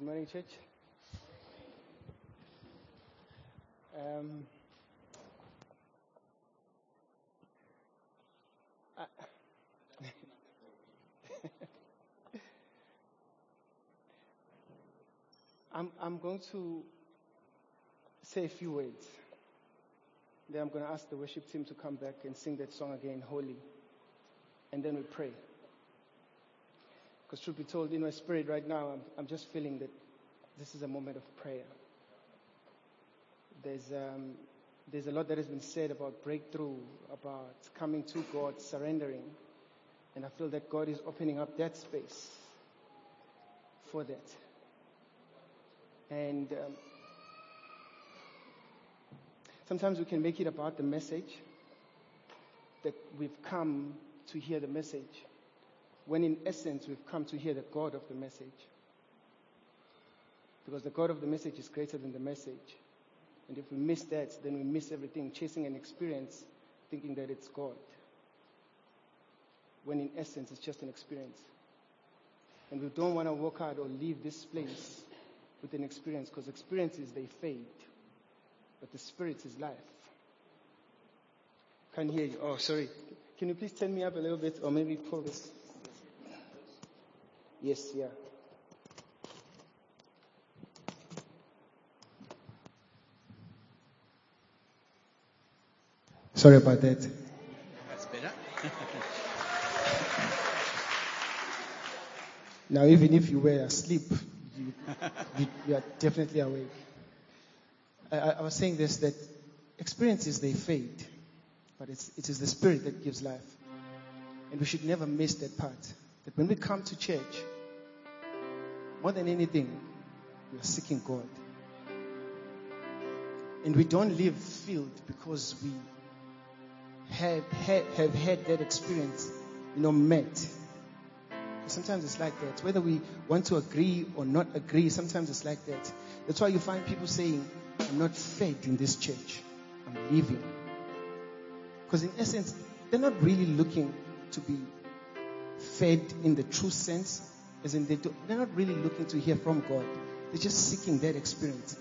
Good morning, church. Um, I'm, I'm going to say a few words. Then I'm going to ask the worship team to come back and sing that song again, Holy. And then we pray. Because truth be told, in my spirit right now, I'm, I'm just feeling that this is a moment of prayer. There's, um, there's a lot that has been said about breakthrough, about coming to God, surrendering. And I feel that God is opening up that space for that. And um, sometimes we can make it about the message that we've come to hear the message, when in essence we've come to hear the God of the message. Because the God of the message is greater than the message. And if we miss that, then we miss everything, chasing an experience, thinking that it's God. When in essence it's just an experience. And we don't want to walk out or leave this place with an experience because experiences they fade. But the spirit is life. Can't hear you. Oh, sorry. Can you please turn me up a little bit or maybe pull this? Yes, yeah. Sorry about that. That's better. Now, even if you were asleep, you, you, you are definitely awake. I, I I was saying this that experiences they fade, but it's, it is the spirit that gives life. And we should never miss that part. That when we come to church, more than anything, we are seeking God. And we don't live filled because we have, have, have had that experience, you know, met. Sometimes it's like that. Whether we want to agree or not agree, sometimes it's like that. That's why you find people saying, I'm not fed in this church. I'm leaving. Because in essence, they're not really looking to be fed in the true sense, as in they do, they're not really looking to hear from God. They're just seeking that experience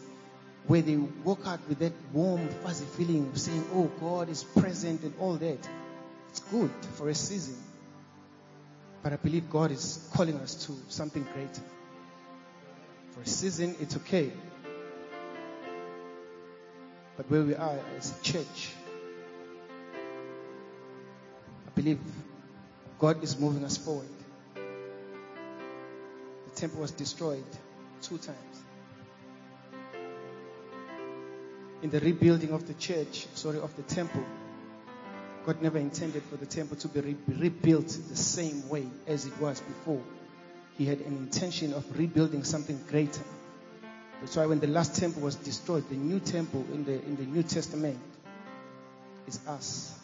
where they walk out with that warm, fuzzy feeling of saying, Oh, God is present and all that. It's good for a season. But I believe God is calling us to something greater. For a season, it's okay. But where we are as a church, I believe God is moving us forward. The temple was destroyed two times. In the rebuilding of the church, sorry, of the temple, God never intended for the temple to be re- rebuilt the same way as it was before. He had an intention of rebuilding something greater. That's why when the last temple was destroyed, the new temple in the, in the New Testament is us.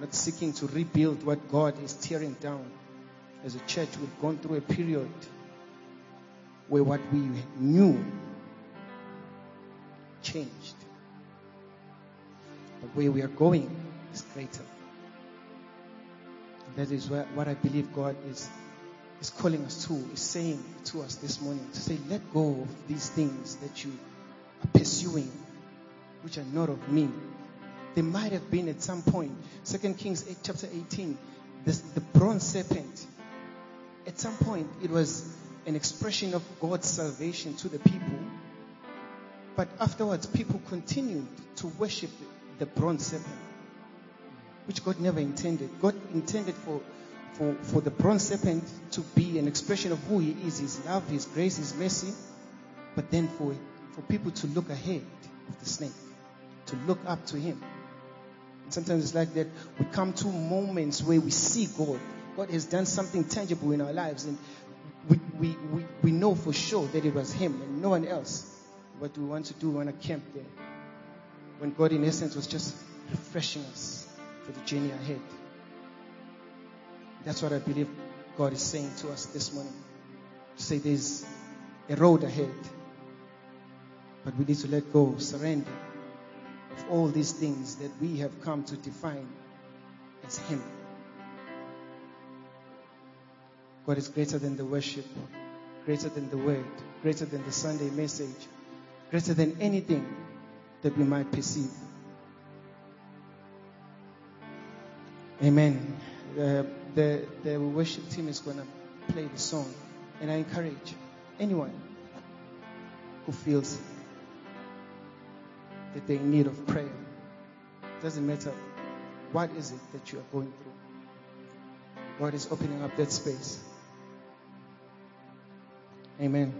Not seeking to rebuild what God is tearing down. As a church, we've gone through a period where what we knew changed. But where we are going is greater. And that is what I believe God is, is calling us to, is saying to us this morning to say, let go of these things that you are pursuing, which are not of me. They might have been at some point. Second Kings 8, chapter 18, this, the bronze serpent. At some point, it was an expression of God's salvation to the people. But afterwards, people continued to worship the bronze serpent, which God never intended. God intended for, for, for the bronze serpent to be an expression of who He is, His love, His grace, His mercy. But then for, for people to look ahead of the snake, to look up to Him. Sometimes it's like that. We come to moments where we see God. God has done something tangible in our lives, and we, we, we, we know for sure that it was Him and no one else. What we want to do? We want to camp there when God, in essence, was just refreshing us for the journey ahead. That's what I believe God is saying to us this morning. To say there's a road ahead, but we need to let go, surrender all these things that we have come to define as Him. God is greater than the worship, greater than the word, greater than the Sunday message, greater than anything that we might perceive. Amen. The, the, the worship team is going to play the song. And I encourage anyone who feels that they're in need of prayer. Doesn't matter what is it that you are going through. God is opening up that space. Amen.